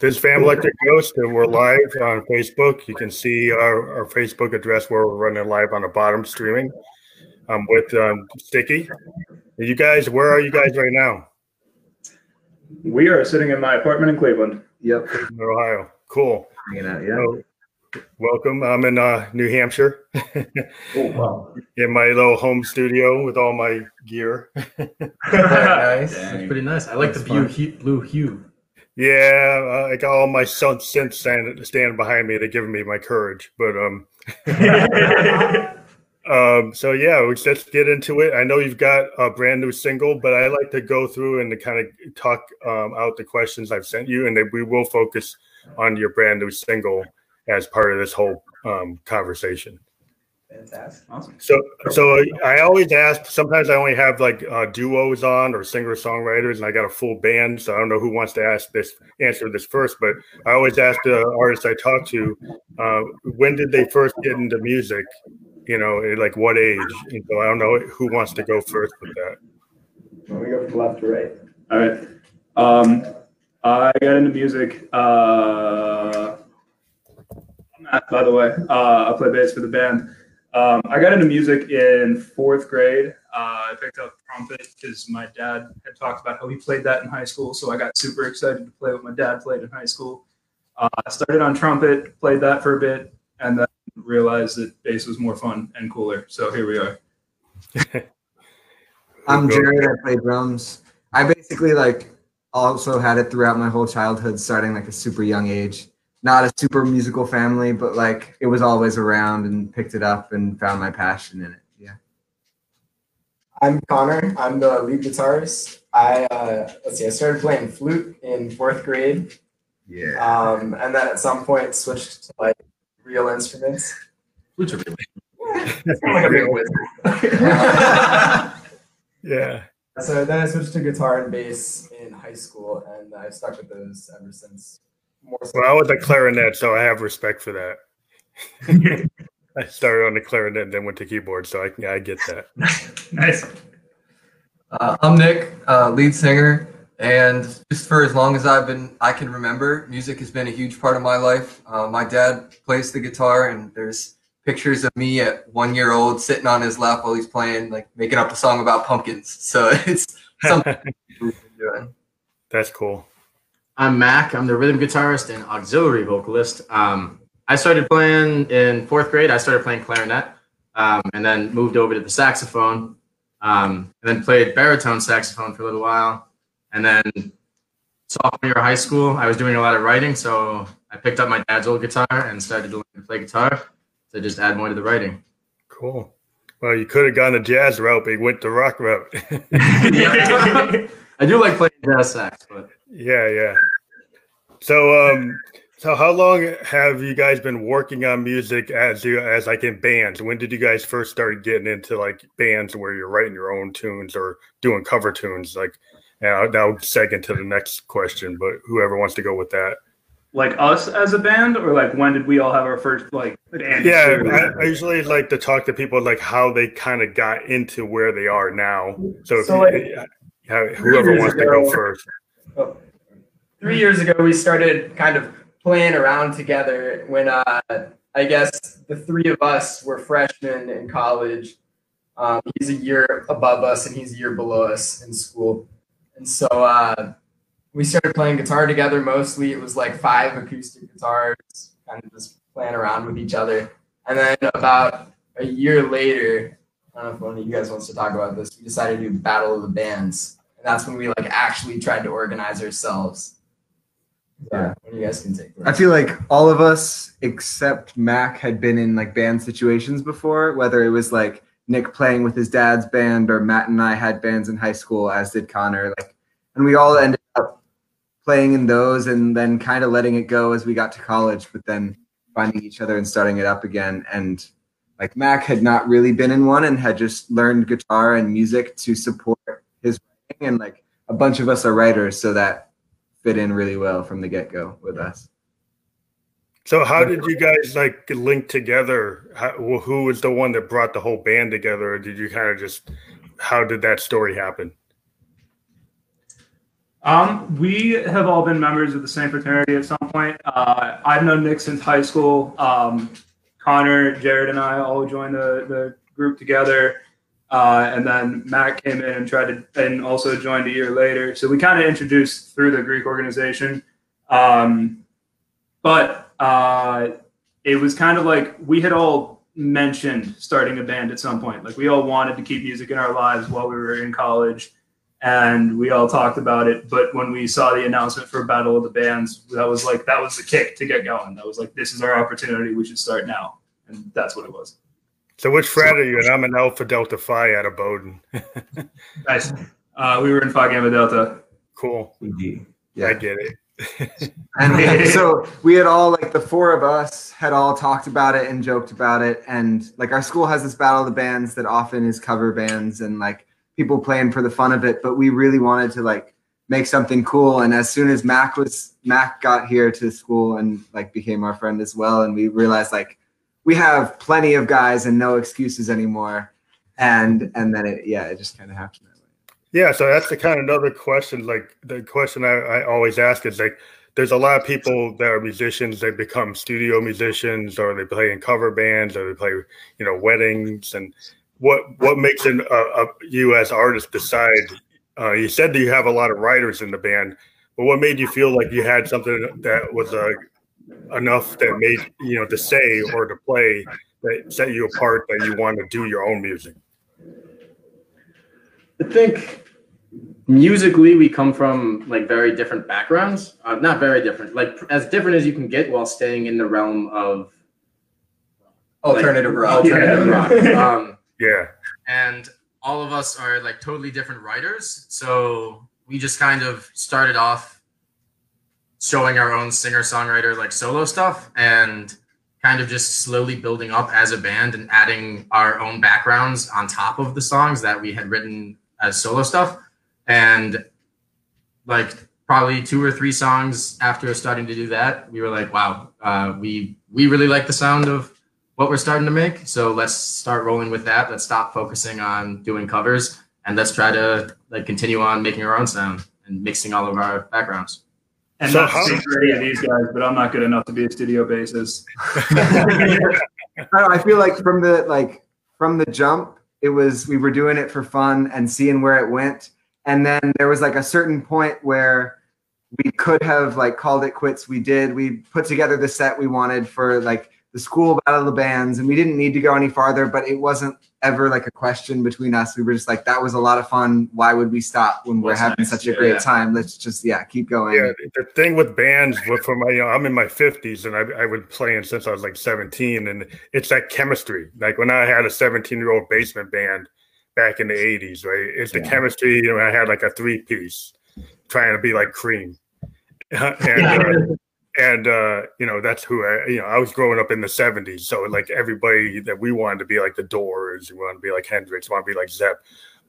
This is Fam Electric Ghost, and we're live on Facebook. You can see our, our Facebook address where we're running live on the bottom streaming. I'm with um, Sticky. You guys, where are you guys right now? We are sitting in my apartment in Cleveland. Yep. In Ohio. Cool. Hanging out, yeah. So, welcome. I'm in uh, New Hampshire. Oh, wow. in my little home studio with all my gear. nice. That's pretty nice. I like That's the blue hue, blue hue. Yeah, uh, I got all my son synths standing, standing behind me. They're giving me my courage. But um, um, so yeah, let's let's get into it. I know you've got a brand new single, but I like to go through and to kind of talk um, out the questions I've sent you, and then we will focus on your brand new single as part of this whole um, conversation. Fantastic. Awesome. So, so I always ask. Sometimes I only have like uh, duos on or singer songwriters, and I got a full band. So I don't know who wants to ask this, answer this first. But I always ask the artists I talk to, uh, when did they first get into music? You know, like what age? And so I don't know who wants to go first with that. we go from left to right. All right. Um, I got into music. Uh, Matt, by the way. Uh, I play bass for the band. Um, I got into music in fourth grade. Uh, I picked up trumpet because my dad had talked about how he played that in high school. So I got super excited to play what my dad played in high school. Uh, I started on trumpet, played that for a bit, and then realized that bass was more fun and cooler. So here we are. I'm. Jared. I play drums. I basically like also had it throughout my whole childhood, starting like a super young age. Not a super musical family, but like it was always around and picked it up and found my passion in it. Yeah. I'm Connor. I'm the lead guitarist. I uh, let's see. I started playing flute in fourth grade, Yeah. um, and then at some point switched to like real instruments. Flutes are really I'm like a big wizard. Yeah. so then I switched to guitar and bass in high school, and I've stuck with those ever since. More. Well, I was a clarinet, so I have respect for that. I started on the clarinet, and then went to keyboard, so I I get that. Nice. Uh, I'm Nick, uh, lead singer, and just for as long as I've been, I can remember, music has been a huge part of my life. Uh, my dad plays the guitar, and there's pictures of me at one year old sitting on his lap while he's playing, like making up a song about pumpkins. So it's something we've been doing. That's cool. I'm Mac. I'm the rhythm guitarist and auxiliary vocalist. Um, I started playing in fourth grade. I started playing clarinet, um, and then moved over to the saxophone, um, and then played baritone saxophone for a little while. And then sophomore year of high school, I was doing a lot of writing, so I picked up my dad's old guitar and started to learn to play guitar to just add more to the writing. Cool. Well, you could have gone the jazz route, but you went the rock route. I do like playing jazz sax, but yeah, yeah. So, um, so how long have you guys been working on music as you as like in bands? When did you guys first start getting into like bands where you're writing your own tunes or doing cover tunes? Like, now, now second to the next question, but whoever wants to go with that. Like us as a band, or like when did we all have our first like band? Yeah, I, I usually like to talk to people like how they kind of got into where they are now. So, if So, you, yeah, whoever wants to go first. Oh. Three years ago, we started kind of playing around together when uh, I guess the three of us were freshmen in college. Um, he's a year above us, and he's a year below us in school. And so uh, we started playing guitar together mostly. It was like five acoustic guitars, kind of just playing around with each other. And then about a year later, I don't know if one of you guys wants to talk about this, we decided to do Battle of the Bands. And that's when we like actually tried to organize ourselves. Yeah, one of you guys can take I feel like all of us except Mac had been in like band situations before, whether it was like Nick playing with his dad's band or Matt and I had bands in high school, as did Connor. Like, and we all ended up playing in those and then kind of letting it go as we got to college, but then finding each other and starting it up again. And like Mac had not really been in one and had just learned guitar and music to support his writing. And like a bunch of us are writers, so that fit in really well from the get go with us. So, how did you guys like link together? How, who was the one that brought the whole band together? Or did you kind of just? How did that story happen? Um, we have all been members of the same fraternity at some point. Uh, I've known Nick since high school. Um, Connor, Jared, and I all joined the, the group together. Uh, and then Matt came in and tried to, and also joined a year later. So we kind of introduced through the Greek organization. Um, but uh, it was kind of like we had all mentioned starting a band at some point. Like we all wanted to keep music in our lives while we were in college and we all talked about it. But when we saw the announcement for Battle of the Bands, that was like that was the kick to get going. That was like this is our opportunity. We should start now, and that's what it was. So which frat are you? And I'm an Alpha Delta Phi out of Bowdoin. Nice. Uh, we were in Phi Gamma Delta. cool. Indeed. I get it. And we- so we had all like the four of us had all talked about it and joked about it. And like our school has this battle of the bands that often is cover bands and like people playing for the fun of it. But we really wanted to like make something cool. And as soon as Mac was Mac got here to school and like became our friend as well, and we realized like we have plenty of guys and no excuses anymore. And and then it yeah, it just kind of happened that way. Yeah, so that's the kind of another question. Like the question I, I always ask is like, there's a lot of people that are musicians. They become studio musicians, or they play in cover bands, or they play, you know, weddings. And what what makes an, a, a you as artist decide? Uh, you said that you have a lot of writers in the band, but what made you feel like you had something that was uh, enough that made you know to say or to play that set you apart that you want to do your own music? I think musically we come from like very different backgrounds. Uh, not very different, like as different as you can get while staying in the realm of Alternative like, rock. Alternative rock. Um, Yeah, and all of us are like totally different writers. So we just kind of started off showing our own singer songwriter like solo stuff and kind of just slowly building up as a band and adding our own backgrounds on top of the songs that we had written as solo stuff. And like probably two or three songs after starting to do that, we were like, wow, uh, we we really like the sound of what we're starting to make. So let's start rolling with that. Let's stop focusing on doing covers and let's try to like continue on making our own sound and mixing all of our backgrounds. And So not how- to speak for any of these guys, but I'm not good enough to be a studio bassist. I, I feel like from the like from the jump, it was we were doing it for fun and seeing where it went, and then there was like a certain point where we could have like called it quits. We did. We put together the set we wanted for like the school battle of the bands, and we didn't need to go any farther. But it wasn't ever like a question between us. We were just like, that was a lot of fun. Why would we stop when we're That's having nice. such a Yeah, great yeah. time? Let's just yeah keep going. Yeah, the thing with bands, with- for my, you know, I'm in my 50s and I, I was playing since I was like 17, and it's that chemistry. Like when I had a 17 year old basement band back in the 80s, right? It's the Yeah. chemistry. You know, I had like a three piece trying to be like cream. and, uh, and uh, you know, that's who I, you know, I was growing up in the 70s. So like everybody that we wanted to be like the Doors, we wanted to be like Hendrix, we wanted to be like Zepp.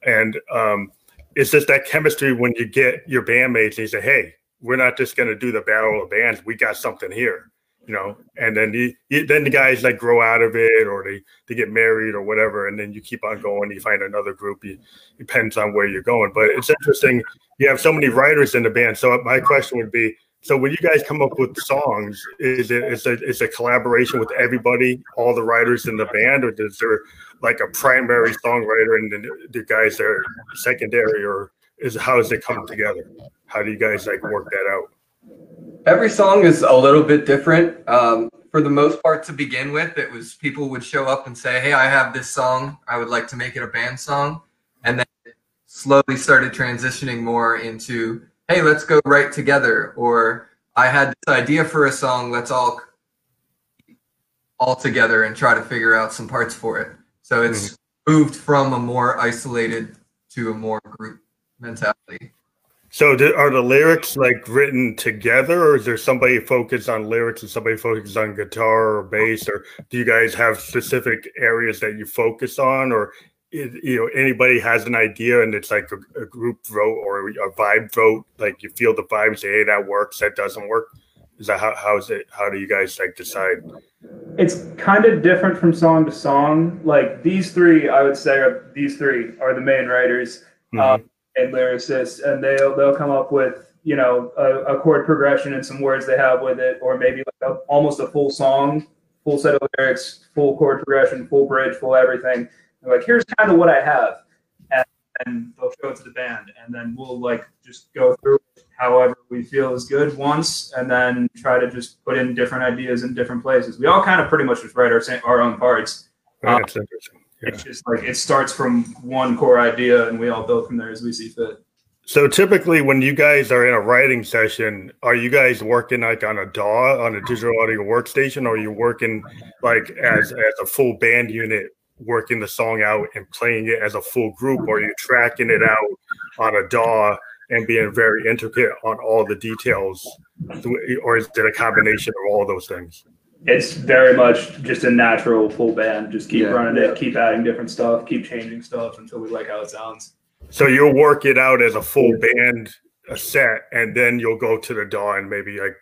And, um, it's just that chemistry when you get your bandmates and you say, "Hey, we're not just going to do the battle of bands. We got something here," you know. And then you, you, then the guys like grow out of it, or they they get married or whatever, and then you keep on going. You find another group. You, depends on where you're going, but it's interesting. You have so many writers in the band. So my question would be. So when you guys come up with songs, is it's a it's a collaboration with everybody, all the writers in the band, or is there like a primary songwriter and then the guys are secondary, or is how does it come together? How do you guys like work that out? Every song is a little bit different. Um, for the most part, to begin with, it was people would show up and say, "Hey, I have this song. I would like to make it a band song," and then it slowly started transitioning more into, "Hey, let's go write together," or "I had this idea for a song. Let's all all together and try to figure out some parts for it." So it's mm-hmm. moved from a more isolated to a more group mentality. So do, are the lyrics like written together, or is there somebody focused on lyrics and somebody focused on guitar or bass, or do you guys have specific areas that you focus on, or i- you know anybody has an idea and it's like a, a group vote or a vibe vote, like you feel the vibe, and say hey that works, that doesn't work. Is that how how is it? How do you guys like decide? It's kind of different from song to song. Like these three, I would say, are, these three are the main writers. Mhm. Um, and lyricists, and they'll they'll come up with you know a, a chord progression and some words they have with it, or maybe like a, almost a full song, full set of lyrics, full chord progression, full bridge, full everything. They're like, here's kind of what I have, and, and they'll show it to the band, and then we'll like just go through however we feel is good once, and then try to just put in different ideas in different places. We all kind of pretty much just write our our own parts. Oh, um, That's interesting. Yeah. It's just like it starts from one core idea, and we all build from there as we see fit. So typically, when you guys are in a writing session, are you guys working like on a DAW, on a digital audio workstation, or are you working like as as a full band unit, working the song out and playing it as a full group, or are you tracking it out on a DAW and being very intricate on all the details, or is it a combination of all those things? It's very much just a natural full band. Just keep Yeah. running it, keep adding different stuff, keep changing stuff until we like how it sounds. So you'll work it out as a full band a set, and then you'll go to the DAW and maybe like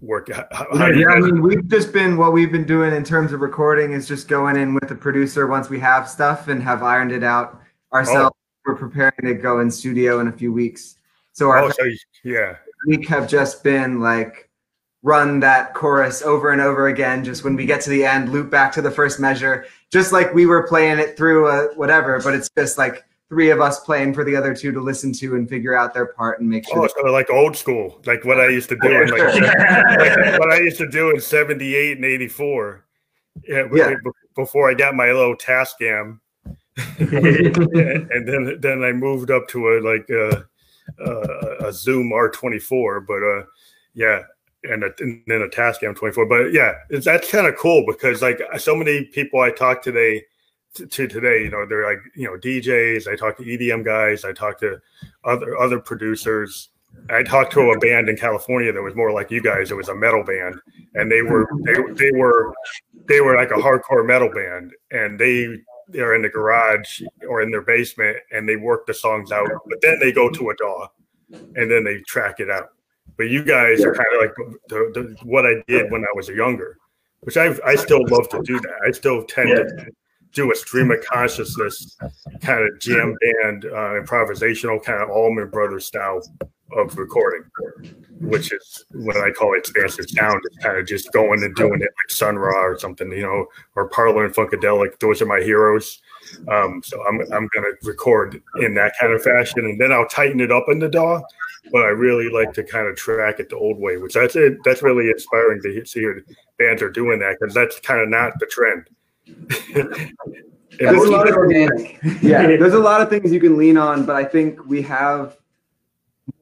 work. How, how do yeah, I mean, we've just been what we've been doing in terms of recording is just going in with the producer once we have stuff and have ironed it out ourselves. Oh. We're preparing to go in studio in a few weeks. So our oh, so yeah. week have just been like run that chorus over and over again. Just when we get to the end, loop back to the first measure, just like we were playing it through a whatever. But it's just like three of us playing for the other two to listen to and figure out their part and make sure. Oh, so like old school, like what I used to do, in like, like what I used to do in '78 and '84. Yeah, Yeah. before I got my little Tascam, and then then I moved up to a like a, a, a Zoom R24, but uh, yeah, and, a, and then a Tascam 24. But yeah, it's, that's kind of cool because like so many people I talk to today to, to today, you know, they're like you know DJs. I talk to EDM guys. I talk to other other producers. I talked to a band in California that was more like you guys. It was a metal band, and they were they, they were they were like a hardcore metal band, and they they're in the garage or in their basement, and they work the songs out. But then they go to a DAW, and then they track it out. But you guys are kind of like the, the, what I did when I was younger, which I I still love to do that. I still tend to do a stream of consciousness kind of jam band uh, improvisational kind of Allman Brothers style of recording, which is what I call expansive sound. It's kind of just going and doing it like Sun Ra or something, you know, or Parliament Funkadelic. Those are my heroes. Um, so I'm I'm gonna record in that kind of fashion, and then I'll tighten it up in the DAW. But I really like to kind of track it the old way, which that's it. That's really inspiring to see your bands are doing that because that's kind of not the trend. And There's a lot of organic. Yeah, there's a lot of things you can lean on, but I think we have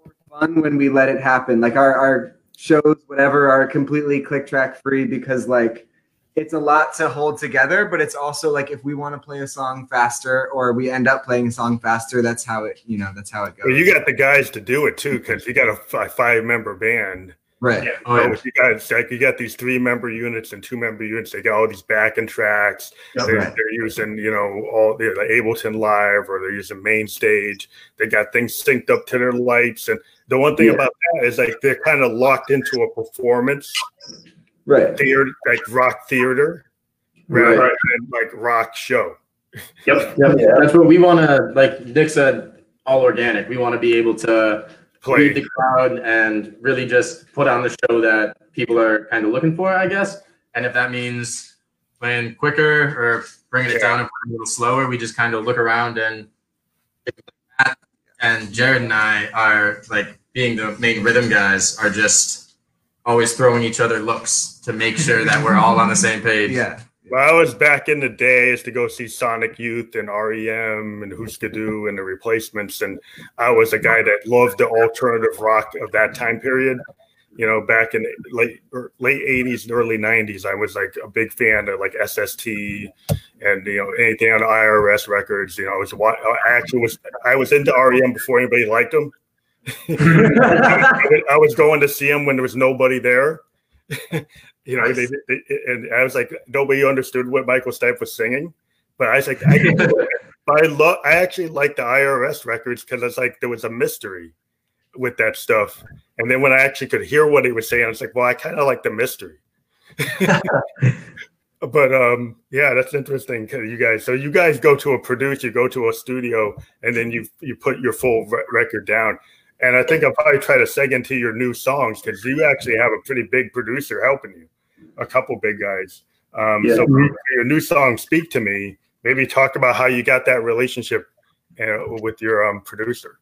more fun when we let it happen. Like our, our shows, whatever, are completely click track free because like it's a lot to hold together, but it's also like if we want to play a song faster or we end up playing a song faster, that's how it, you know, that's how it goes. Well, you got the guys to do it too, because you got a five-member band. Right. Oh, yeah. You got like you got these three-member units and two-member units. They got all these backing tracks. They're, Right. they're using you know all the the Ableton Live or they're using MainStage. They got things synced up to their lights. And the one thing Yeah. about that is like they're kind of locked into a performance Right. theater, like rock theater, rather than like rock show. Yep. Yep. That's what we want to, like Nick said, all organic. We want to be able to Play. lead the crowd and really just put on the show that people are kind of looking for, I guess. And if that means playing quicker or bringing it down and playing a little slower, we just kind of look around and and Jared and I are like being the main rhythm guys are just always throwing each other looks to make sure that we're all on the same page. Yeah. Well, I was back in the days to go see Sonic Youth and REM and Husker Du and the replacements. And I was a guy that loved the alternative rock of that time period. You know, back in the late er, late 80s and early 90s, I was like a big fan of like SST and, you know, anything on IRS records. You know, I was, I actually was, I was into REM before anybody liked them. I was going to see them when there was nobody there. you know, they, they, and I was like, nobody understood what Michael Stipe was singing, but I was like, I, can do but I love, I actually like the IRS records because it's like there was a mystery with that stuff, and then when I actually could hear what he was saying, I was like, well, I kind of like the mystery. but um, yeah, that's interesting. 'cause You guys, so you guys go to a producer, you go to a studio, and then you you put your full re- record down. And I think I'll probably try to seg into your new songs because you actually have a pretty big producer helping you, a couple big guys. Um, Yeah. So for your new song, "Speak to Me," maybe talk about how you got that relationship uh, with your um, producer.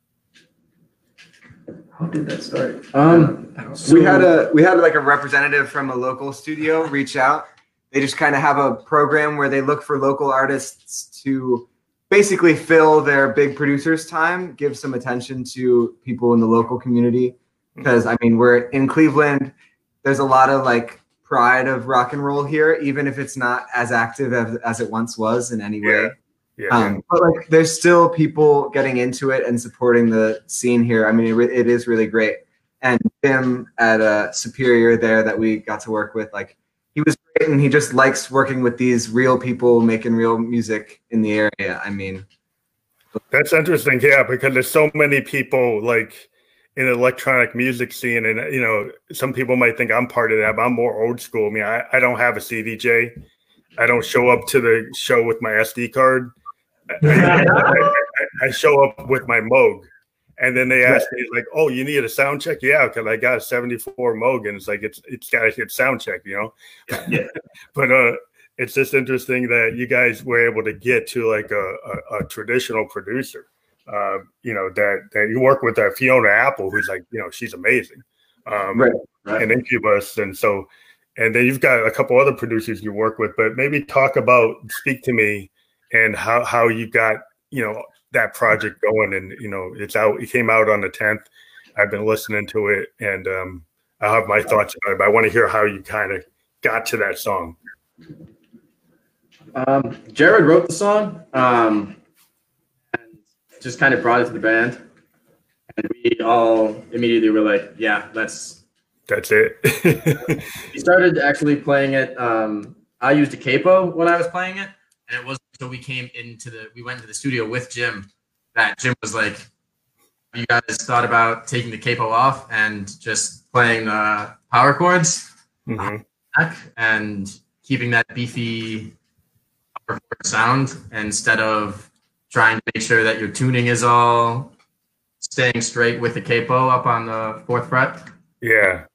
How did that start? Um, we had a we had like a representative from a local studio reach out. They just kind of have a program where they look for local artists to basically fill their big producers' time, give some attention to people in the local community. Because I mean, we're in Cleveland. There's a lot of like pride of rock and roll here, even if it's not as active as, as it once was in any way. Yeah. Um, but like, there's still people getting into it and supporting the scene here. I mean, it, it is really great. And Tim at uh, Superior there that we got to work with, like, he was great, and he just likes working with these real people making real music in the area. I mean, That's interesting, yeah, because there's so many people like in electronic music scene, and you know, some people might think I'm part of that, but I'm more old school. I mean, I, I don't have a CDJ. I don't show up to the show with my SD card. I, I- I- show up with my Moog, and then they ask me like, "Oh, you need a sound check?" Yeah, because I got a '74 Moog, and it's like it's it's got to get sound check, you know. Yeah. but uh, it's just interesting that you guys were able to get to like a, a, a traditional producer. Uh, you know that that you work with uh, Fiona Apple, who's like you know she's amazing, um, Right, right. and Incubus, and so and then you've got a couple other producers you work with. But maybe talk about Speak to Me and how how you got you know that project going, and you know it's out. It came out on the tenth. I've been listening to it, and um, I have my thoughts about it. But I want to hear how you kind of got to that song. Um, Jared wrote the song, um, just kind of brought it to the band, and we all immediately were like, "Yeah, let's." That's it. We started actually playing it. Um, I used a capo when I was playing it, and it wasn't until we came into the we went into the studio with Jim that Jim was like, "Have "You guys thought about taking the capo off and just playing the power chords?" Mhm. and keeping that beefy sound instead of trying to make sure that your tuning is all staying straight with the capo up on the fourth fret. Yeah.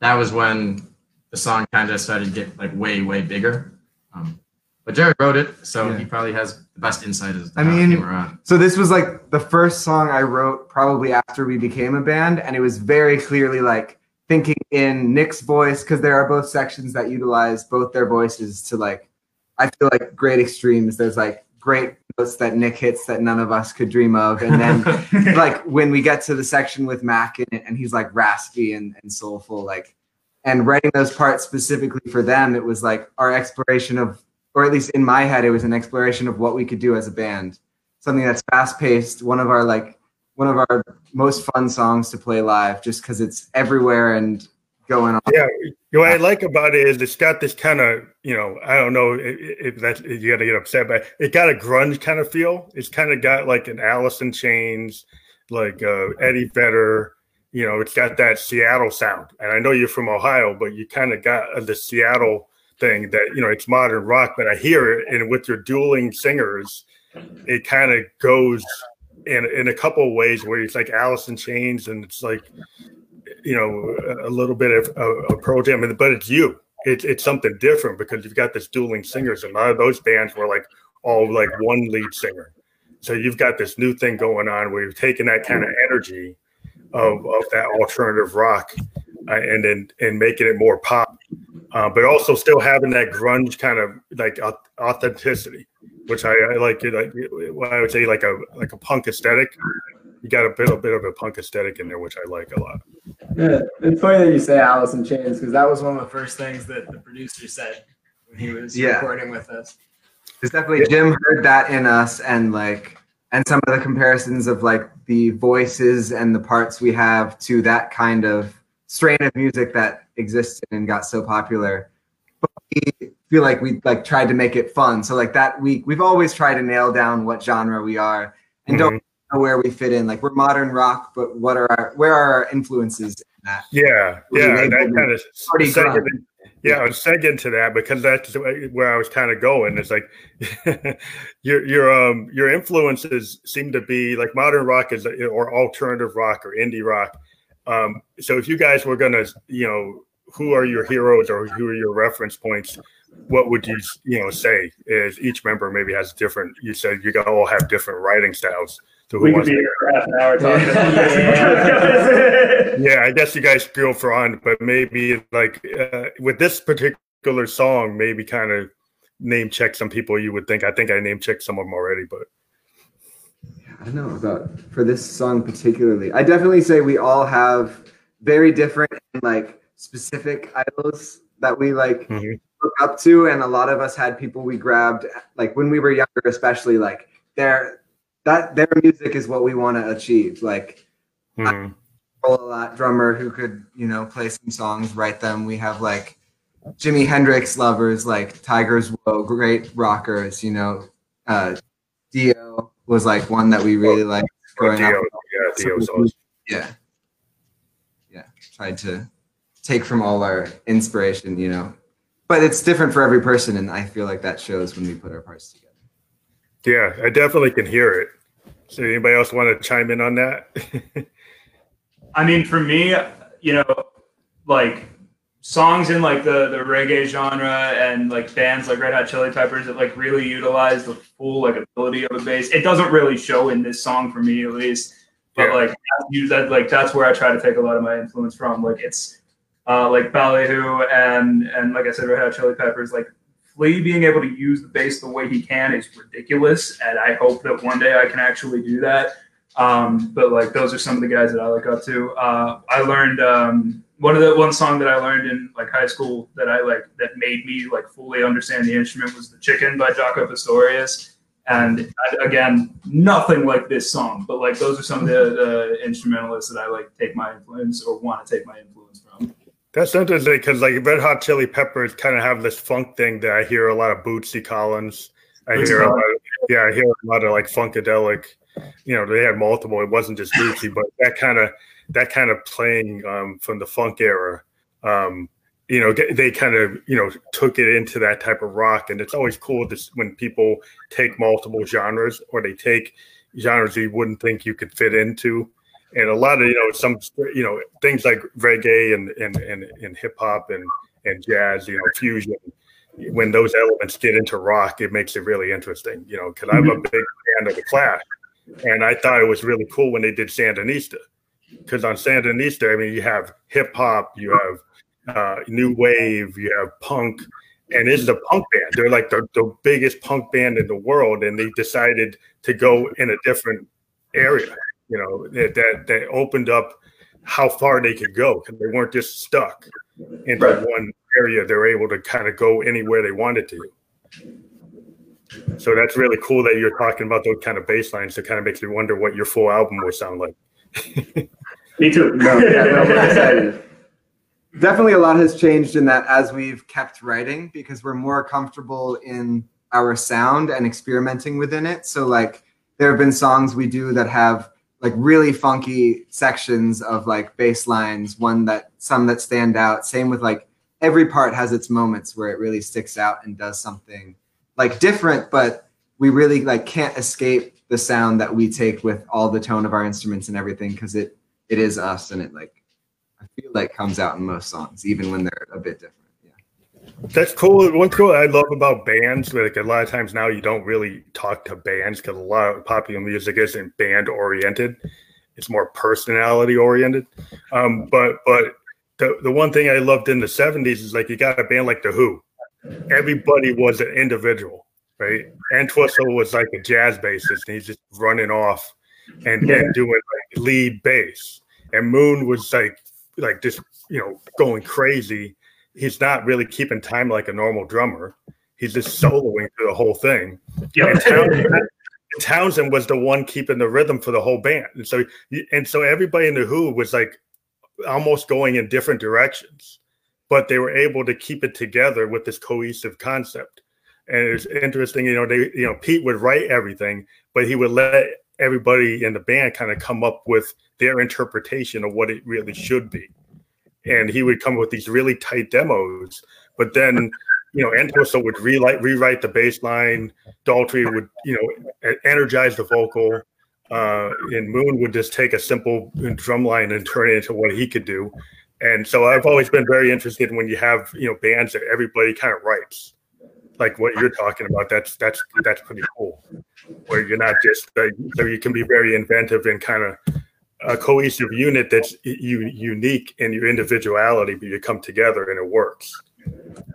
That was when the song kind of started to get like way, way bigger. Um, but Jared wrote it, so Yeah. he probably has the best insight as to I how it mean. So this was like the first song I wrote probably after we became a band, and it was very clearly like thinking in Nick's voice because there are both sections that utilize both their voices to like I feel like great extremes. There's like great notes that Nick hits that none of us could dream of, and then like when we get to the section with Mac in it, and he's like raspy and, and soulful, like and writing those parts specifically for them, it was like our exploration of, or at least in my head, it was an exploration of what we could do as a band. Something that's fast paced, one of our like one of our most fun songs to play live, just because it's everywhere and going on. Yeah, what I like about it is it's got this kind of, you know, I don't know if, if that's if you got to get upset, but it got a grunge kind of feel. It's kind of got like an in Chains, like uh, Eddie Vedder. You know, it's got that Seattle sound. And I know you're from Ohio, but you kind of got uh, the Seattle thing that you know it's modern rock. But I hear it, and with your dueling singers, it kind of goes in in a couple of ways where it's like in Chains, and it's like you know a little bit of a, a Pearl Jam, but it's you. It's it's something different because you've got this dueling singers, and a lot of those bands were like all like one lead singer. So you've got this new thing going on where you're taking that kind of energy of, of that alternative rock uh, and then and making it more pop, uh, but also still having that grunge kind of like authenticity, which I, I like. It like I would say like a like a punk aesthetic. You got a bit a bit of a punk aesthetic in there, which I like a lot. Yeah, it's funny that you say Alice in Chains because that was one of the first things that the producer said when he was Yeah. recording with us. It's definitely Jim heard that in us and like and some of the comparisons of like the voices and the parts we have to that kind of strain of music that existed and got so popular. But we feel like we like tried to make it fun. So like that week we've always tried to nail down what genre we are and don't know where we fit in. Like we're modern rock, but what are our where are our influences in that? Yeah, yeah, that kind of Party second. Yeah, I was segueing to that because that's where I was kind of going. It's like your your um your influences seem to be like modern rock is or alternative rock or indie rock. Um, so if you guys were gonna, you know, who are your heroes or who are your reference points? What would you you know say? Is each member maybe has different? You said you got all have different writing styles. So we could be here for half an hour talking. yeah. yeah, I guess you guys go for on, but maybe like uh, with this particular song, maybe kind of name check some people you would think. I think I name checked some of them already, but I don't know about for this song particularly. I definitely say we all have very different like specific idols that we like mm-hmm. look up to, and a lot of us had people we grabbed like when we were younger, especially like they're that their music is what we want to achieve. Like hmm. a lot drummer who could, you know, play some songs, write them. We have like Jimi Hendrix lovers like Tigers Woe, great rockers, you know. Uh Dio was like one that we really liked growing Dio, up. Yeah, Dio's so yeah. Yeah. Tried to take from all our inspiration, you know. But it's different for every person, and I feel like that shows when we put our parts together. Yeah, I definitely can hear it. So anybody else want to chime in on that? I mean, for me, you know, like songs in like the the reggae genre and like bands like Red Hot Chili Peppers that like really utilize the full like ability of a bass. It doesn't really show in this song for me at least. But yeah. like that like that's where I try to take a lot of my influence from. Like it's uh, like Ballyhoo and and like I said, Red Hot Chili Peppers. Like Flea being able to use the bass the way he can is ridiculous, and I hope that one day I can actually do that. Um, but like those are some of the guys that I look up to. Uh, I learned um, one of the one song that I learned in like high school that I like that made me like fully understand the instrument was the Chicken by Jaco Pastorius. And again, nothing like this song, but like those are some of the, the instrumentalists that I like take my influence or want to take my influence. That's interesting because like Red Hot Chili Peppers kind of have this funk thing that I hear a lot of Bootsy Collins. I Bootsy hear a lot of, yeah, I hear a lot of like funkadelic. You know, they had multiple. It wasn't just Bootsy, but that kind of that kind of playing um, from the funk era. Um, you know, they kind of you know took it into that type of rock, and it's always cool to, when people take multiple genres or they take genres you wouldn't think you could fit into and a lot of you know some you know things like reggae and and and, and hip hop and and jazz, you know, fusion. When those elements get into rock, it makes it really interesting, you know, because I'm a mm-hmm. big fan of the Clash, and I thought it was really cool when they did Sandinista, because on Sandinista, I mean, you have hip hop, you have uh, new wave, you have punk, and this is a punk band. They're like the, the biggest punk band in the world, and they decided to go in a different area you know that that, that opened up how far they could go because they weren't just stuck into right. one area. They were able to kind of go anywhere they wanted to. So that's really cool that you're talking about those kind of bass lines. It kind of makes me wonder what your full album would sound like. me too. No, yeah, no, Definitely a lot has changed in that as we've kept writing because we're more comfortable in our sound and experimenting within it. So like there have been songs we do that have like really funky sections of like bass lines, one that some that stand out. Same with like every part has its moments where it really sticks out and does something like different, but we really like can't escape the sound that we take with all the tone of our instruments and everything because it it is us and it like I feel like comes out in most songs, even when they're a bit different. That's cool. One cool I love about bands, like a lot of times now you don't really talk to bands because a lot of popular music isn't band oriented. It's more personality oriented. Um, but but the the one thing I loved in the '70s is like you got a band like the Who. Everybody was an individual, right? Entwistle was like a jazz bassist, and he's just running off and, yeah. and doing like lead bass. And Moon was like like just you know going crazy he's not really keeping time like a normal drummer. He's just soloing through the whole thing. Yep. And Townshend, Townshend was the one keeping the rhythm for the whole band. And so and so everybody in the Who was like almost going in different directions, but they were able to keep it together with this cohesive concept. And it's interesting, you know, they you know, Pete would write everything, but he would let everybody in the band kind of come up with their interpretation of what it really should be and he would come up with these really tight demos. But then, you know, Entwistle would rewrite rewrite the bass line. Daltrey would, you know, energize the vocal. Uh, and Moon would just take a simple drum line and turn it into what he could do. And so I've always been very interested when you have you know bands that everybody kind of writes, like what you're talking about. That's that's that's pretty cool. Where you're not just uh, so you can be very inventive and kind of a cohesive unit that's u- unique in your individuality, but you come together and it works.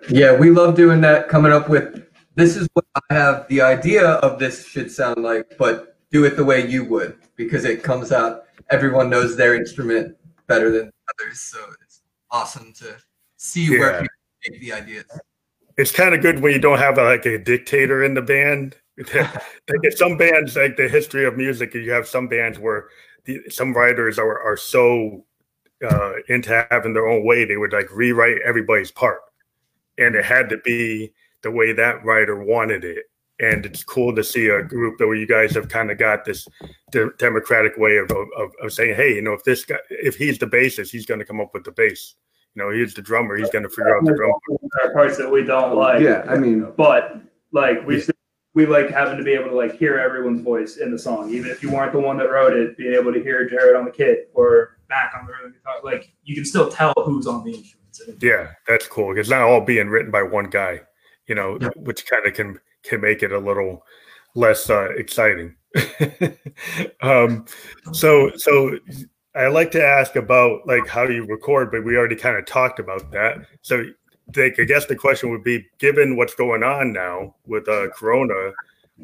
Yeah, we love doing that. Coming up with this is what I have the idea of this should sound like, but do it the way you would because it comes out. Everyone knows their instrument better than others, so it's awesome to see where Yeah. people take the ideas. It's kind of good when you don't have a, like a dictator in the band. like some bands, like the history of music, you have some bands where the, some writers are are so uh, into having their own way, they would like rewrite everybody's part, and it had to be the way that writer wanted it. And it's cool to see a group that where you guys have kind of got this de- democratic way of, of of saying, hey, you know, if this guy, if he's the bassist, he's going to come up with the bass. You know, he's the drummer, he's going to figure out the drum. There are parts that we don't like. Yeah, I mean, but like we still, we like having to be able to like hear everyone's voice in the song, even if you weren't the one that wrote it. Being able to hear Jared on the kit or Mac on the rhythm guitar, like you can still tell who's on the instruments. Yeah, that's cool. It's not all being written by one guy, you know, which kind of can can make it a little less uh, exciting. um, so so I like to ask about like how you record, but we already kind of talked about that. So Dick, I guess the question would be, given what's going on now with uh, Corona,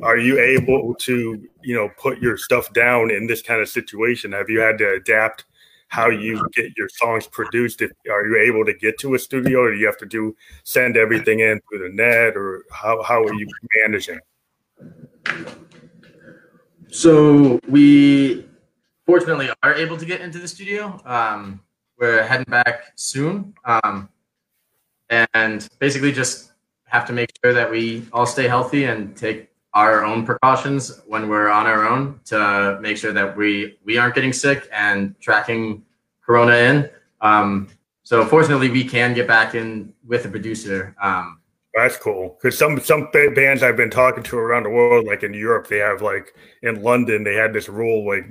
are you able to you know put your stuff down in this kind of situation? Have you had to adapt? how you get your songs produced. If, are you able to get to a studio, or do you have to do send everything in through the net, or how how are you managing? So we fortunately are able to get into the studio. Um, we're heading back soon, um, and basically just have to make sure that we all stay healthy and take our own precautions when we're on our own to make sure that we we aren't getting sick and tracking corona in. Um, so fortunately, we can get back in with a producer. Um, That's cool because some some bands I've been talking to around the world, like in Europe, they have like in London, they had this rule like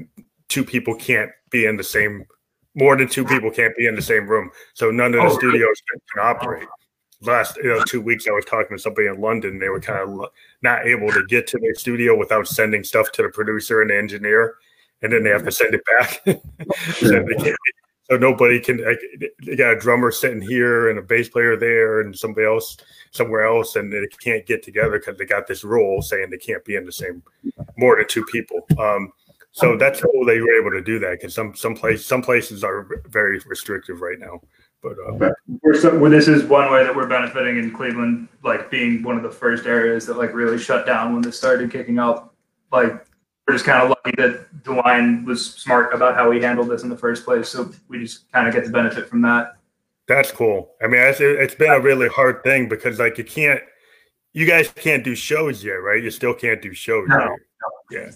two people can't be in the same, more than two people can't be in the same room, so none of the Oh, studios can, can operate. Last you know two weeks, I was talking to somebody in London. They were kind of not able to get to their studio without sending stuff to the producer and the engineer, and then they have to send it back. so, so nobody can. Like, they got a drummer sitting here and a bass player there, and somebody else somewhere else, and they can't get together because they got this rule saying they can't be in the same more than two people. Um, so that's cool they were able to do that because some some place some places are very restrictive right now. But uh, We're so, well, this is one way that we're benefiting in Cleveland, like being one of the first areas that like really shut down when this started kicking up. Like we're just kind of lucky that DeWine was smart about how he handled this in the first place, so we just kind of get the benefit from that. That's cool. I mean, it's, it's been a really hard thing because like you can't, you guys can't do shows yet, right? You still can't do shows. No, yet. Yeah.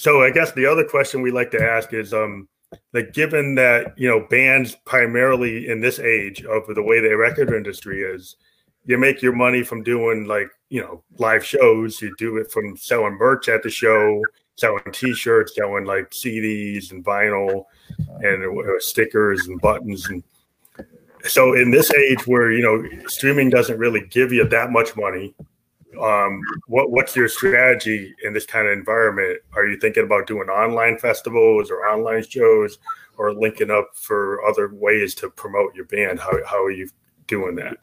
So I guess the other question we like to ask is, um, like given that you know bands primarily in this age of the way the record industry is, you make your money from doing like you know live shows. You do it from selling merch at the show, selling T-shirts, selling like CDs and vinyl, and uh, stickers and buttons and so in this age where you know streaming doesn't really give you that much money um what what's your strategy in this kind of environment? Are you thinking about doing online festivals or online shows or linking up for other ways to promote your band? How, how are you doing that?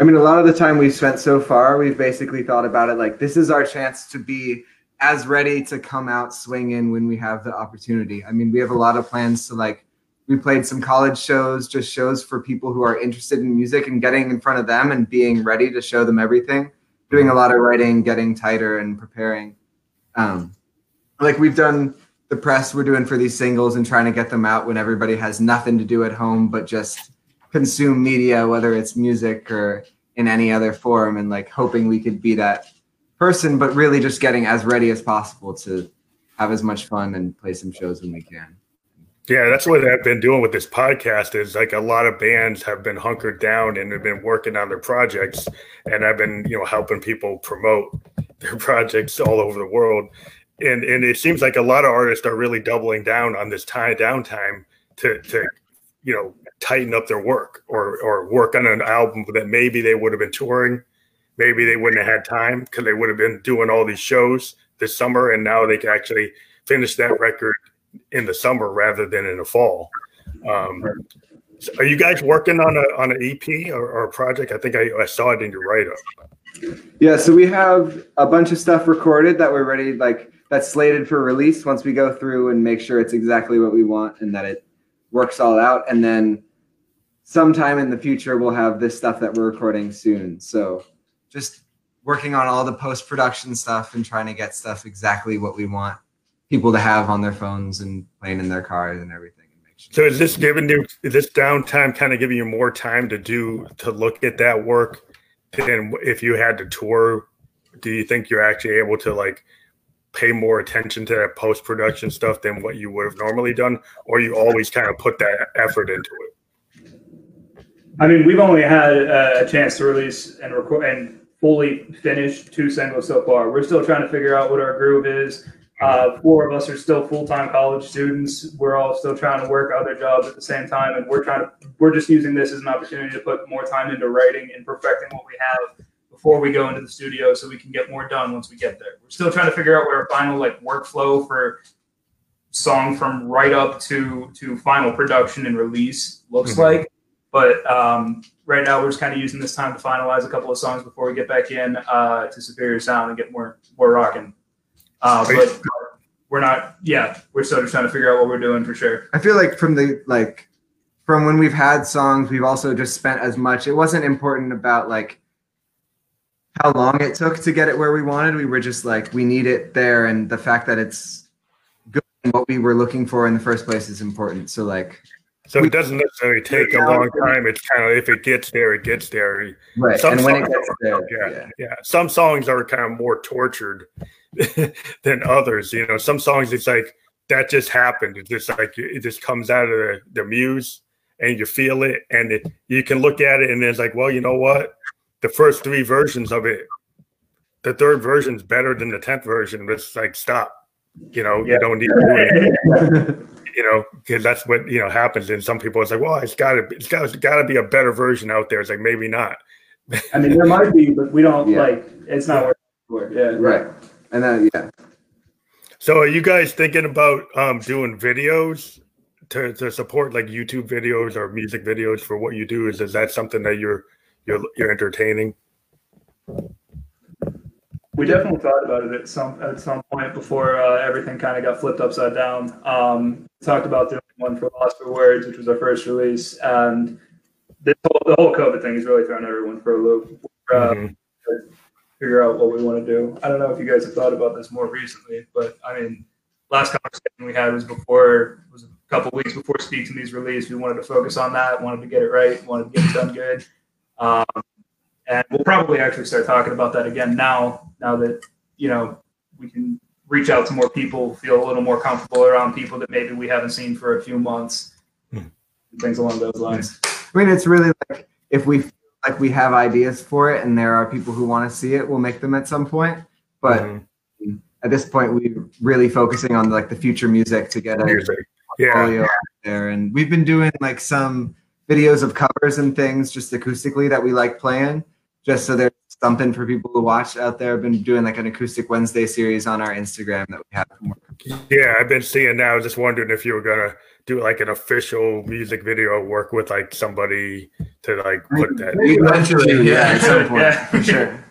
I mean, a lot of the time we've spent so far, we've basically thought about it like this is our chance to be as ready to come out swinging when we have the opportunity. I mean, we have a lot of plans to like, we played some college shows, just shows for people who are interested in music and getting in front of them and being ready to show them everything. Doing a lot of writing, getting tighter and preparing. Um, like we've done the press we're doing for these singles and trying to get them out when everybody has nothing to do at home but just consume media, whether it's music or in any other form, and like hoping we could be that person, but really just getting as ready as possible to have as much fun and play some shows when we can. Yeah, that's what I've been doing with this podcast. Is like a lot of bands have been hunkered down and have been working on their projects, and I've been you know helping people promote their projects all over the world. And and it seems like a lot of artists are really doubling down on this time downtime to to you know tighten up their work or or work on an album that maybe they would have been touring, maybe they wouldn't have had time because they would have been doing all these shows this summer, and now they can actually finish that record in the summer rather than in the fall. Um, so are you guys working on a on an EP or, or a project? I think I, I saw it in your write up. Yeah, so we have a bunch of stuff recorded that we're ready, like that's slated for release once we go through and make sure it's exactly what we want and that it works all out. And then sometime in the future, we'll have this stuff that we're recording soon. So just working on all the post production stuff and trying to get stuff exactly what we want people to have on their phones and playing in their cars and everything. and make sure- So is this giving you is this downtime kind of giving you more time to do to look at that work than if you had to tour? Do you think you're actually able to like pay more attention to that post production stuff than what you would have normally done, or you always kind of put that effort into it? I mean, we've only had uh, a chance to release and record and fully finish two singles so far. We're still trying to figure out what our groove is. Uh, four of us are still full-time college students. We're all still trying to work other jobs at the same time, and we're trying to. We're just using this as an opportunity to put more time into writing and perfecting what we have before we go into the studio, so we can get more done once we get there. We're still trying to figure out what our final like workflow for song from right up to to final production and release looks Mhm. like. But um, right now, we're just kind of using this time to finalize a couple of songs before we get back in uh, to Superior Sound and get more more rocking. Uh, but we're not. Yeah, we're still just trying to figure out what we're doing for sure. I feel like from the like from when we've had songs, we've also just spent as much. It wasn't important about like how long it took to get it where we wanted. We were just like, we need it there, and the fact that it's good and what we were looking for in the first place is important. So like, So it doesn't necessarily take a long time. It's kind of if it gets there, it gets there. right, Some and when it gets there, Yeah, yeah. yeah. Some songs are kind of more tortured than others. You know, some songs it's like that just happened. It just like it just comes out of the, the muse and you feel it, and it, you can look at it and it's like, well, you know what? The first three versions of it, the third version's better than the tenth version. But it's like stop. You know, Yeah. you don't need to do it. You know, because that's what you know happens. And some people, it's like, well, it's got to, it's got, it's got to be a better version out there. It's like maybe not. I mean, there might be, but we don't Yeah. like. It's not worth it. Yeah, right, and then yeah, So are you guys thinking about um, doing videos to, to support like YouTube videos or music videos for what you do? Is is that something that you're you're you're entertaining? We definitely thought about it at some at some point before uh, everything kind of got flipped upside down. Um, talked about doing one for Lost for Words, which was our first release, and this whole, the whole COVID thing has really thrown everyone for a loop. We're, uh, Mhm. Figure out what we want to do. I don't know if you guys have thought about this more recently, but I mean, last conversation we had was before was a couple weeks before Speak to Me's release. We wanted to focus on that, wanted to get it right, wanted to get it done good. Um, and we'll probably actually start talking about that again now, now that, you know, we can reach out to more people, feel a little more comfortable around people that maybe we haven't seen for a few months. Hmm. Things along those lines. I mean, it's really like if we like we have ideas for it, and there are people who want to see it, we'll make them at some point. But Mhm. at this point, we're really focusing on like the future music to get a Music. Yeah. portfolio out there. And we've been doing like some videos of covers and things just acoustically that we like playing, just so there's something for people to watch out there. I've been doing like an acoustic Wednesday series on our Instagram that we have. Yeah, I've been seeing now. I was just wondering if you were gonna do like an official music video, work with like somebody to like put that. Eventually, yeah. at some point, Yeah. for sure.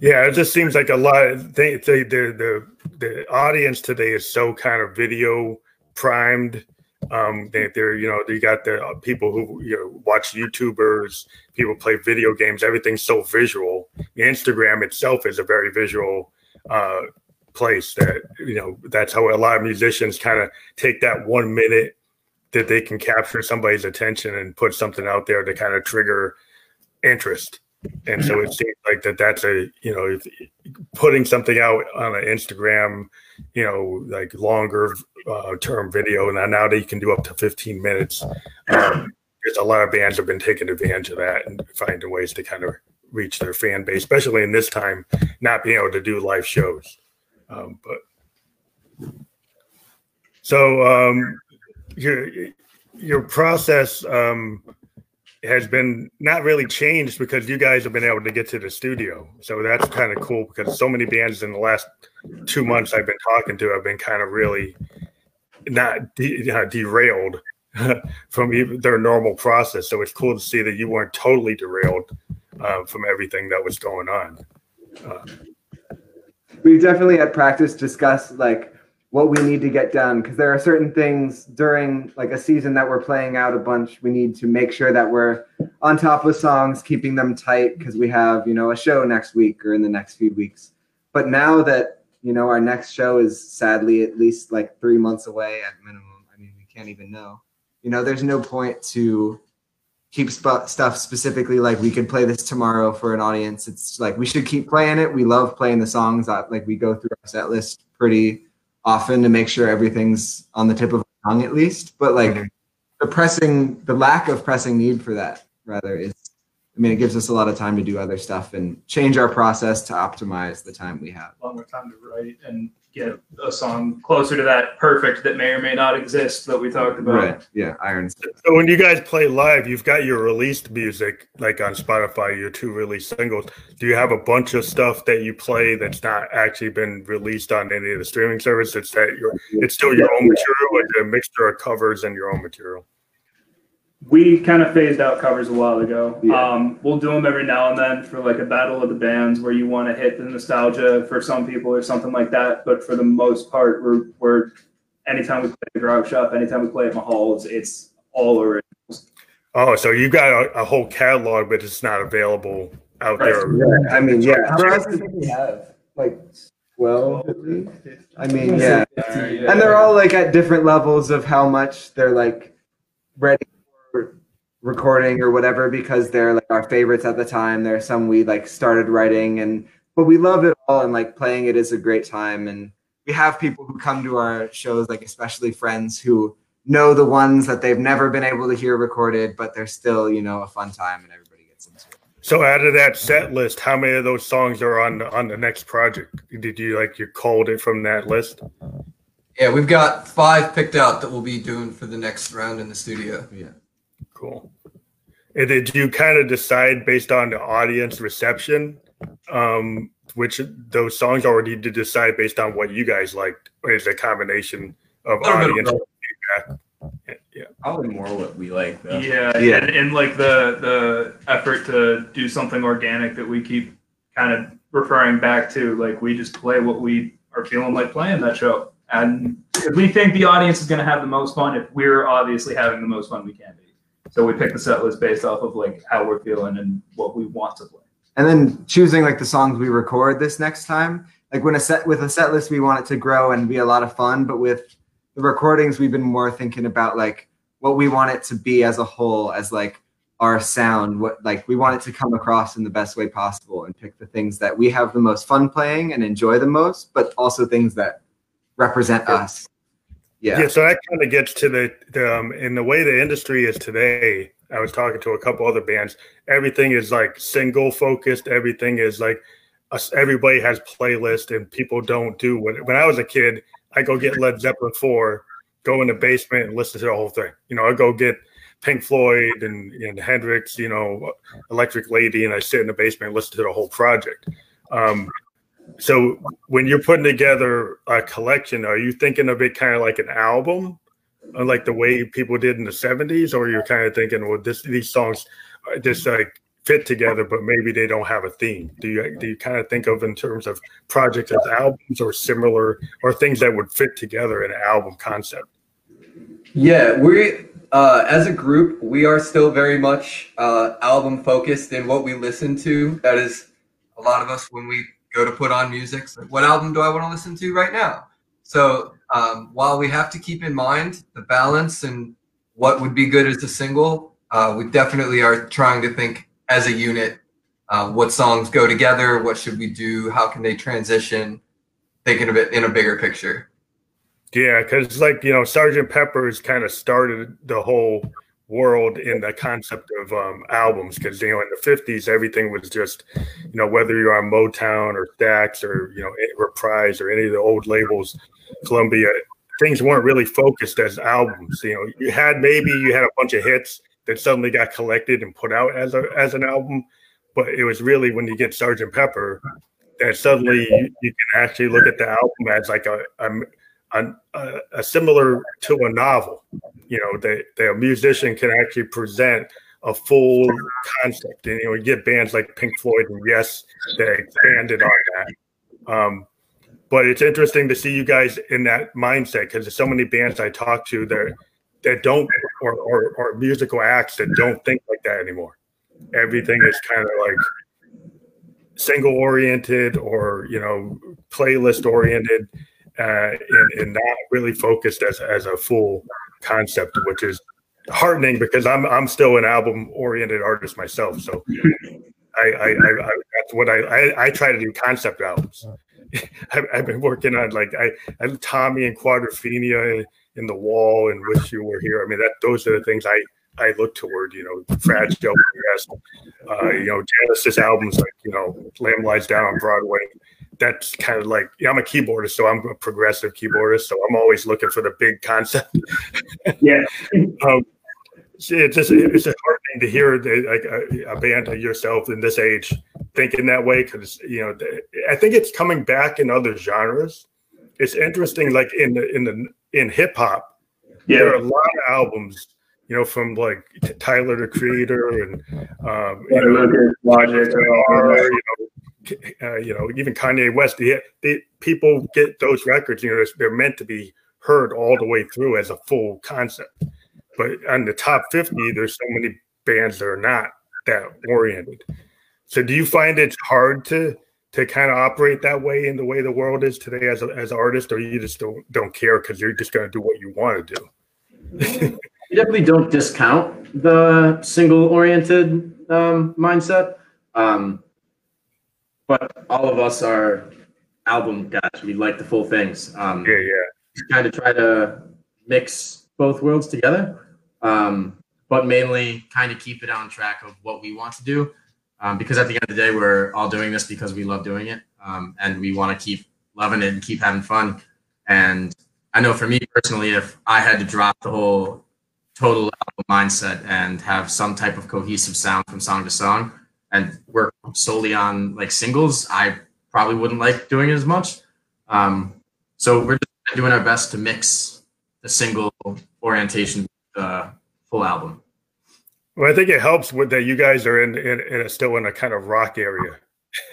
Yeah, it just seems like a lot. They, they, the the the audience today is so kind of video primed. Um, they, they're you know you got the uh, people who you know watch YouTubers, people play video games. Everything's so visual. Instagram itself is a very visual uh, place. That you know that's how a lot of musicians kind of take that one minute that they can capture somebody's attention and put something out there to kind of trigger interest and so it seems like that that's a you know putting something out on an Instagram, you know, like longer uh, term video, and now that you can do up to 15 minutes. Um, there's a lot of bands have been taking advantage of that and finding ways to kind of reach their fan base, especially in this time, not being able to do live shows. Um, but so um, your your process um, has been not really changed because you guys have been able to get to the studio. So that's kind of cool because so many bands in the last two months I've been talking to have been kind of really not de- uh, derailed from their normal process. So it's cool to see that you weren't totally derailed uh, from everything that was going on. Uh, we definitely at practice discussed like what we need to get done because there are certain things during like a season that we're playing out a bunch we need to make sure that we're on top of songs keeping them tight because we have you know a show next week or in the next few weeks. But now that you know our next show is sadly at least like three months away at minimum i mean we can't even know. You know there's no point to keep sp- stuff specifically like we could play this tomorrow for an audience. It's like we should keep playing it. We love playing the songs like we go through our set list pretty often to make sure everything's on the tip of the tongue at least but like mm-hmm. the pressing the lack of pressing need for that rather is I mean, it gives us a lot of time to do other stuff and change our process to optimize the time we have. A lot more time to write and get a song closer to that perfect that may or may not exist that we talked about. Right. Yeah. Iron. So when you guys play live, you've got your released music like on Spotify, your two released singles. Do you have a bunch of stuff that you play that's not actually been released on any of the streaming services? It's that your it's still your own material, like a mixture of covers and your own material. We kind of phased out covers a while ago. Yeah. Um, we'll do them every now and then for like a battle of the bands where you want to hit the nostalgia for some people or something like that. But for the most part, we're, we're anytime we play the Grog Shop, anytime we play at Mahall's, it's all originals. Oh, so you've got a, a whole catalog, but it's not available out right. there. Yeah, I mean, yeah. How many do we have? Like 12 at least? I mean, yeah. And they're all like at different levels of how much they're like ready recording or whatever because they're like our favorites at the time. There are some we like started writing and but we love it all and like playing it is a great time. And we have people who come to our shows like especially friends who know the ones that they've never been able to hear recorded but they're still you know a fun time and everybody gets into it. So out of that set list how many of those songs are on on the next project? Did you like you called it from that list? Yeah we've got five picked out that we'll be doing for the next round in the studio. Yeah. Cool and did you kind of decide based on the audience reception um, which those songs, already did decide based on what you guys liked? Or is a combination of audience feedback? Yeah, probably more what we like. Though. Yeah, yeah, and, and like the the effort to do something organic that we keep kind of referring back to, like we just play what we are feeling like playing that show, and if we think the audience is going to have the most fun, if we're obviously having the most fun we can be. So we pick the set list based off of like how we're feeling and what we want to play. And then choosing like the songs we record this next time. Like when a set with a set list, we want it to grow and be a lot of fun. But with the recordings, we've been more thinking about like what we want it to be as a whole, as like our sound. What like we want it to come across in the best way possible, and pick the things that we have the most fun playing and enjoy the most, but also things that represent us yeah. Yeah. So that kind of gets to the, the um, in the way the industry is today. I was talking to a couple other bands. Everything is like single focused. Everything is like us, everybody has playlist, and people don't do when. When I was a kid, I go get Led Zeppelin four, go in the basement and listen to the whole thing. You know, I go get Pink Floyd and, and Hendrix, you know, Electric Lady, and I sit in the basement and listen to the whole project. Um, so when you're putting together a collection, are you thinking of it kind of like an album, uh, like the way people did in the '70s, or you're kind of thinking, well, this these songs just like fit together, but maybe they don't have a theme? Do you do you kind of think of in terms of projects as albums or similar, or things that would fit together in an album concept? Yeah, we uh, as a group, we are still very much uh, album focused in what we listen to. That is a lot of us when we go to put on music. So what album do I want to listen to right now? So um, while we have to keep in mind the balance and what would be good as a single, uh, we definitely are trying to think as a unit uh, what songs go together, what should we do, how can they transition, thinking of it in a bigger picture. Yeah, because like you know, Sergeant Pepper's kind of started the whole world in the concept of um, albums because you know in the 50s everything was just you know whether you're on motown or stax or you know reprise or any of the old labels columbia things weren't really focused as albums you know you had maybe you had a bunch of hits that suddenly got collected and put out as a as an album but it was really when you get sergeant pepper that suddenly you, you can actually look at the album as like a, a a, a, similar to a novel. You know, that the musician can actually present a full concept. And you know, you get bands like Pink Floyd and Yes they expanded on that. Um, but it's interesting to see you guys in that mindset because there's so many bands I talk to that that don't or, or, or musical acts that don't think like that anymore. Everything is kind of like single oriented or you know playlist oriented uh, and, and not really focused as, as a full concept, which is heartening because I'm I'm still an album oriented artist myself. So I, I, I, I that's what I, I, I try to do concept albums. I've, I've, been working on like I, I Tommy and Quadrophenia in the wall and Wish You Were Here. I mean that those are the things I I look toward. You know, Fragile, yes, uh, you know Genesis albums like you know Lamb Lies Down on Broadway that's kind of like yeah, I'm a keyboardist, so I'm a progressive keyboardist, so I'm always looking for the big concept. yeah. um, it's just it's a hard thing to hear like a, a, band like yourself in this age thinking that way because you know I think it's coming back in other genres. It's interesting, like in the in the in hip hop, yeah. there are a lot of albums, you know, from like Tyler the Creator and um, you know, Logic, you know, uh, you know, even Kanye West, the, people get those records, you know, they're meant to be heard all the way through as a full concept. But on the top 50, there's so many bands that are not that oriented. So do you find it's hard to to kind of operate that way in the way the world is today as a, as an artist, or you just don't don't care because you're just going to do what you want to do? you definitely don't discount the single oriented um, mindset. Um, but all of us are album guys. We like the full things. Um, yeah, yeah. Kind of try to mix both worlds together, um, but mainly kind of keep it on track of what we want to do. Um, because at the end of the day, we're all doing this because we love doing it, um, and we want to keep loving it and keep having fun. And I know for me personally, if I had to drop the whole total album mindset and have some type of cohesive sound from song to song, and work solely on like singles, I probably wouldn't like doing it as much. Um, so we're just doing our best to mix the single orientation with the full album. Well, I think it helps with that you guys are in, in, in a, still in a kind of rock area.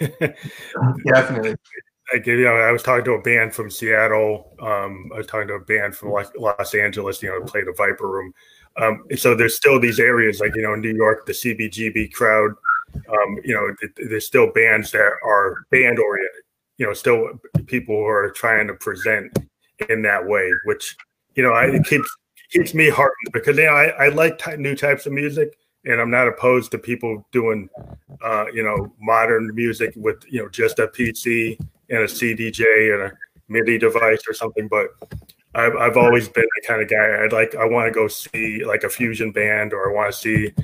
Definitely. Like you know, I was talking to a band from Seattle. Um, I was talking to a band from Los Angeles. You know, played a Viper Room. Um, so there's still these areas like you know New York, the CBGB crowd um, you know, there's still bands that are band oriented. You know, still people who are trying to present in that way, which you know, I, it keeps keeps me heartened because you know I, I like ty- new types of music, and I'm not opposed to people doing, uh, you know, modern music with you know just a PC and a CDJ and a MIDI device or something. But I've I've always been the kind of guy I'd like I want to go see like a fusion band or I want to see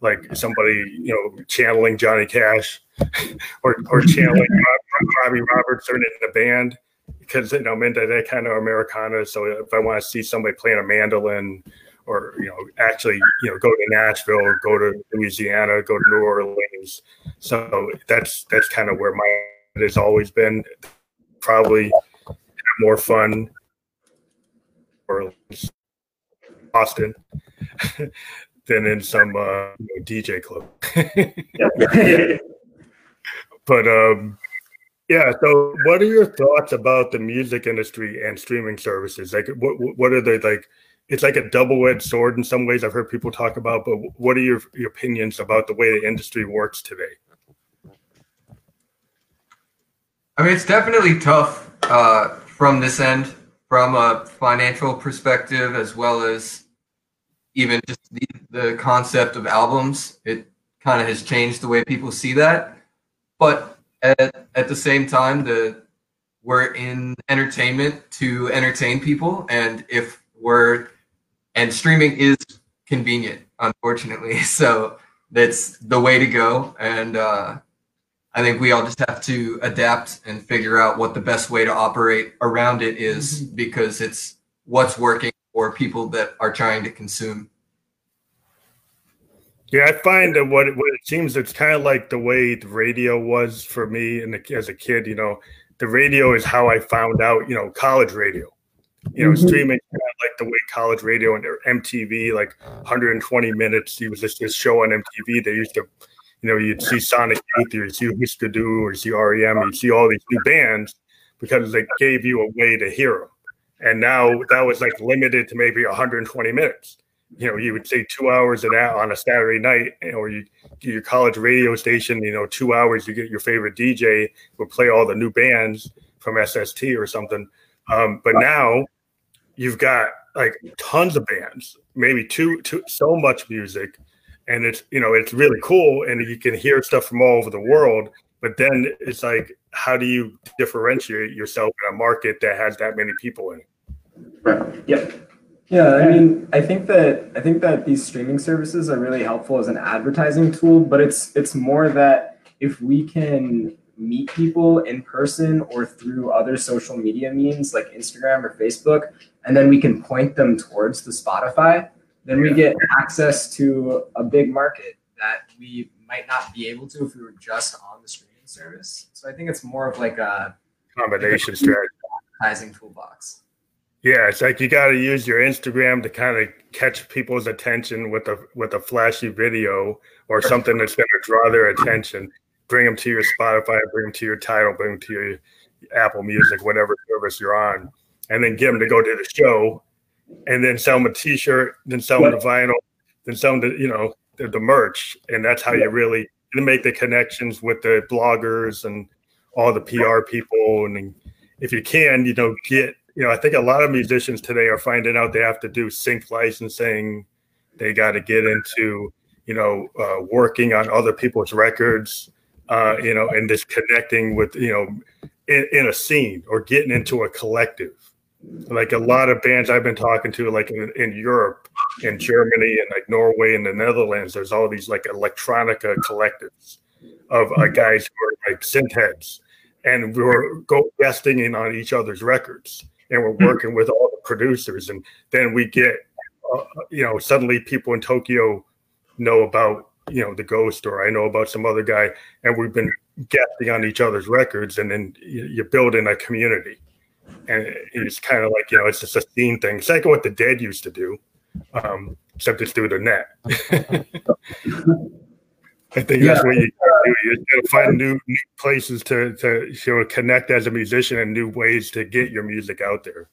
like somebody you know channeling Johnny Cash or or channeling Robbie Robertson in the band because you know I'm into that kind of Americana. So if I want to see somebody playing a mandolin or you know actually you know go to Nashville, go to Louisiana, go to New Orleans. So that's that's kind of where my has always been. Probably more fun or Austin than in some uh, you know, DJ club. but um, yeah. So, what are your thoughts about the music industry and streaming services? Like, what what are they like? It's like a double-edged sword in some ways. I've heard people talk about, but what are your, your opinions about the way the industry works today? I mean, it's definitely tough uh, from this end, from a financial perspective, as well as even just the, the concept of albums. It kind of has changed the way people see that. but at, at the same time, the we're in entertainment to entertain people, and if we're and streaming is convenient, unfortunately. So that's the way to go, and uh, I think we all just have to adapt and figure out what the best way to operate around it is because it's what's working for people that are trying to consume. Yeah, I find that what it, what it seems it's kind of like the way the radio was for me and as a kid. You know, the radio is how I found out. You know, college radio. You know, Mhm. streaming kind of like the way college radio and MTV, like 120 minutes. It was just this show on MTV. They used to, you know, you'd see Sonic Youth, or you'd see Hüsker Dü, or see REM, you'd see all these new bands because they gave you a way to hear them. And now that was like limited to maybe 120 minutes you know, you would say two hours an hour on a Saturday night, or you your college radio station, you know, two hours, you get your favorite DJ would play all the new bands from SST or something. Um, but now you've got like tons of bands, maybe two, two, so much music, and it's you know it's really cool, and you can hear stuff from all over the world. But then it's like, how do you differentiate yourself in a market that has that many people in it? Right. Yep. Yeah, I mean, I think that I think that these streaming services are really helpful as an advertising tool, but it's it's more that if we can meet people in person or through other social media means like Instagram or Facebook, and then we can point them towards the Spotify, then we get access to a big market that we might not be able to if we were just on the streaming service. So I think it's more of like a Combination strategy. advertising toolbox. Yeah, it's like you got to use your Instagram to kind of catch people's attention with a with a flashy video or something that's going to draw their attention. Bring them to your Spotify, bring them to your Tidal, bring them to your Apple Music, whatever service you're on, and then get them to go to the show, and then sell them a T-shirt, then sell them the vinyl, then sell them the you know the, the merch, and that's how you really make the connections with the bloggers and all the PR people, and if you can, you know, get you know, I think a lot of musicians today are finding out they have to do sync licensing. They got to get into, you know, uh, working on other people's records, uh, you know, and just connecting with, you know, in, in a scene or getting into a collective. Like a lot of bands I've been talking to, like in, in Europe, in Germany, and like Norway and the Netherlands, there's all these like electronica collectives of uh, guys who are like synth heads, and we're go guesting in on each other's records and we're working with all the producers and then we get uh, you know suddenly people in tokyo know about you know the ghost or i know about some other guy and we've been guessing on each other's records and then you, you build in a community. And it's kind of like you know it's just a scene thing. It's like what the dead used to do um except it's through the net I think that's what you gotta do. You gotta find new, new places to to know, connect as a musician and new ways to get your music out there.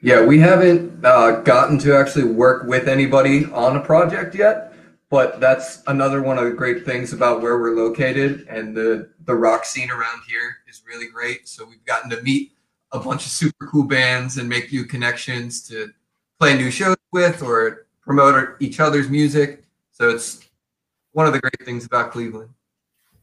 Yeah, we haven't uh, gotten to actually work with anybody on a project yet, but that's another one of the great things about where we're located and the the rock scene around here is really great. So we've gotten to meet a bunch of super cool bands and make new connections to play new shows with or promote each other's music. So it's one of the great things about Cleveland.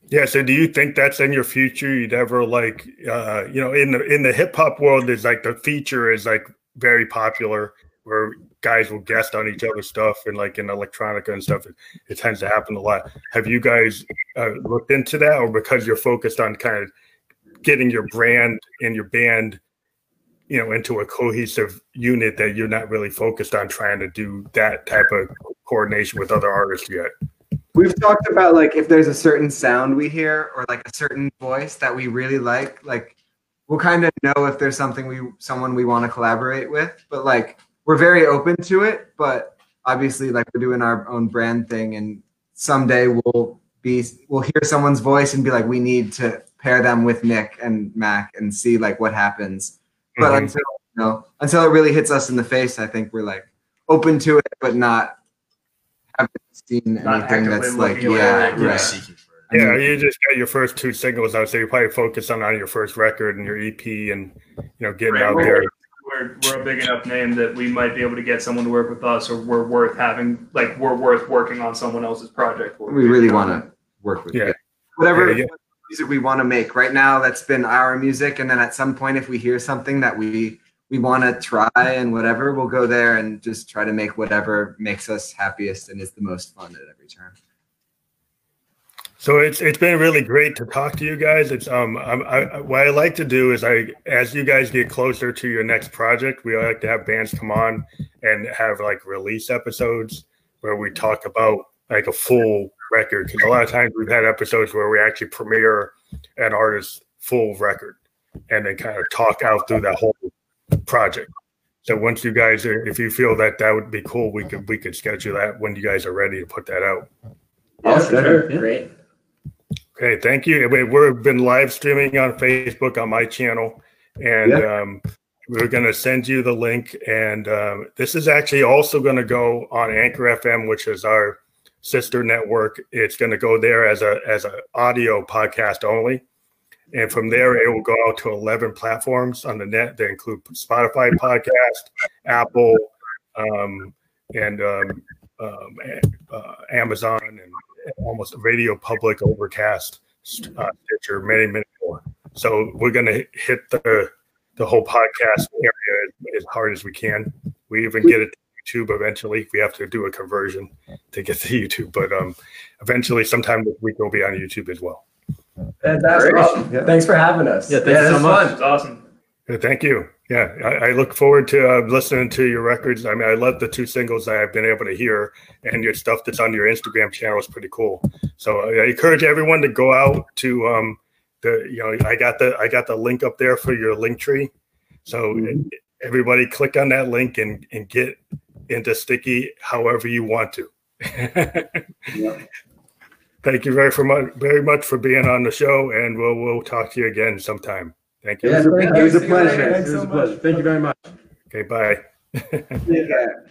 Yeah. So, do you think that's in your future? You'd ever like, uh, you know, in the in the hip hop world, is like the feature is like very popular where guys will guest on each other's stuff and like in electronica and stuff. It, it tends to happen a lot. Have you guys uh, looked into that, or because you're focused on kind of getting your brand and your band, you know, into a cohesive unit that you're not really focused on trying to do that type of coordination with other artists yet? We've talked about like if there's a certain sound we hear or like a certain voice that we really like, like we'll kind of know if there's something we someone we want to collaborate with. But like we're very open to it, but obviously like we're doing our own brand thing and someday we'll be we'll hear someone's voice and be like we need to pair them with Nick and Mac and see like what happens. But Mhm. until you know, until it really hits us in the face, I think we're like open to it, but not haven't seen anything that's like looking yeah, it, actively right. seeking for it. I mean, Yeah, you just got your first two singles out, so you're probably focused on on your first record and your EP, and you know getting Right, out we're- there. We're, we're a big enough name that we might be able to get someone to work with us, or we're worth having, like we're worth working on someone else's project. for. we really want to work with Yeah. you. Whatever Yeah, music we want to make. Right now, that's been our music, and then at some point, if we hear something that we we want to try and whatever, we'll go there and just try to make whatever makes us happiest and is the most fun at every turn. So it's it's been really great to talk to you guys. It's um I'm, I, what I like to do is I as you guys get closer to your next project, we like to have bands come on and have like release episodes where we talk about like a full record. Because a lot of times we've had episodes where we actually premiere an artist's full record and then kind of talk out through that whole project. So once you guys are, if you feel that that would be cool, we could we could schedule that when you guys are ready to put that out. Yeah, Awesome. sure. Yeah. Great. Okay, thank you. We- We've been live streaming on Facebook on my channel, and um, we're going to send you the link. And um, this is actually also going to go on Anchor FM, which is our sister network. It's going to go there as a as an audio podcast only, and from there it will go out to eleven platforms on the net. They include Spotify podcast, Apple, um, and um, um, uh, Amazon, and almost Radio Public, Overcast, uh, Stitcher, many, many more. So we're going to hit the the whole podcast area as, as hard as we can. We even get it to YouTube eventually. We have to do a conversion to get to YouTube, but um, eventually, sometime this week, we'll be on YouTube as well. Fantastic. Great. Well, Thanks for having us. Yeah, thanks you so this was much. fun. It's awesome. Yeah, Thank you. Yeah, I, I look forward to uh, listening to your records. I mean, I love the two singles that I've been able to hear, and your stuff that's on your Instagram channel is pretty cool. So I encourage everyone to go out to um, the you know I got the I got the link up there for your link tree. So everybody click on that link and and get into Sticky however you want to. Thank you very for much very much for being on the show, and we'll we'll talk to you again sometime. Thank you. Yeah, Thank it was a you. pleasure. It was a pleasure. Thank you very much. Okay, bye. Take care.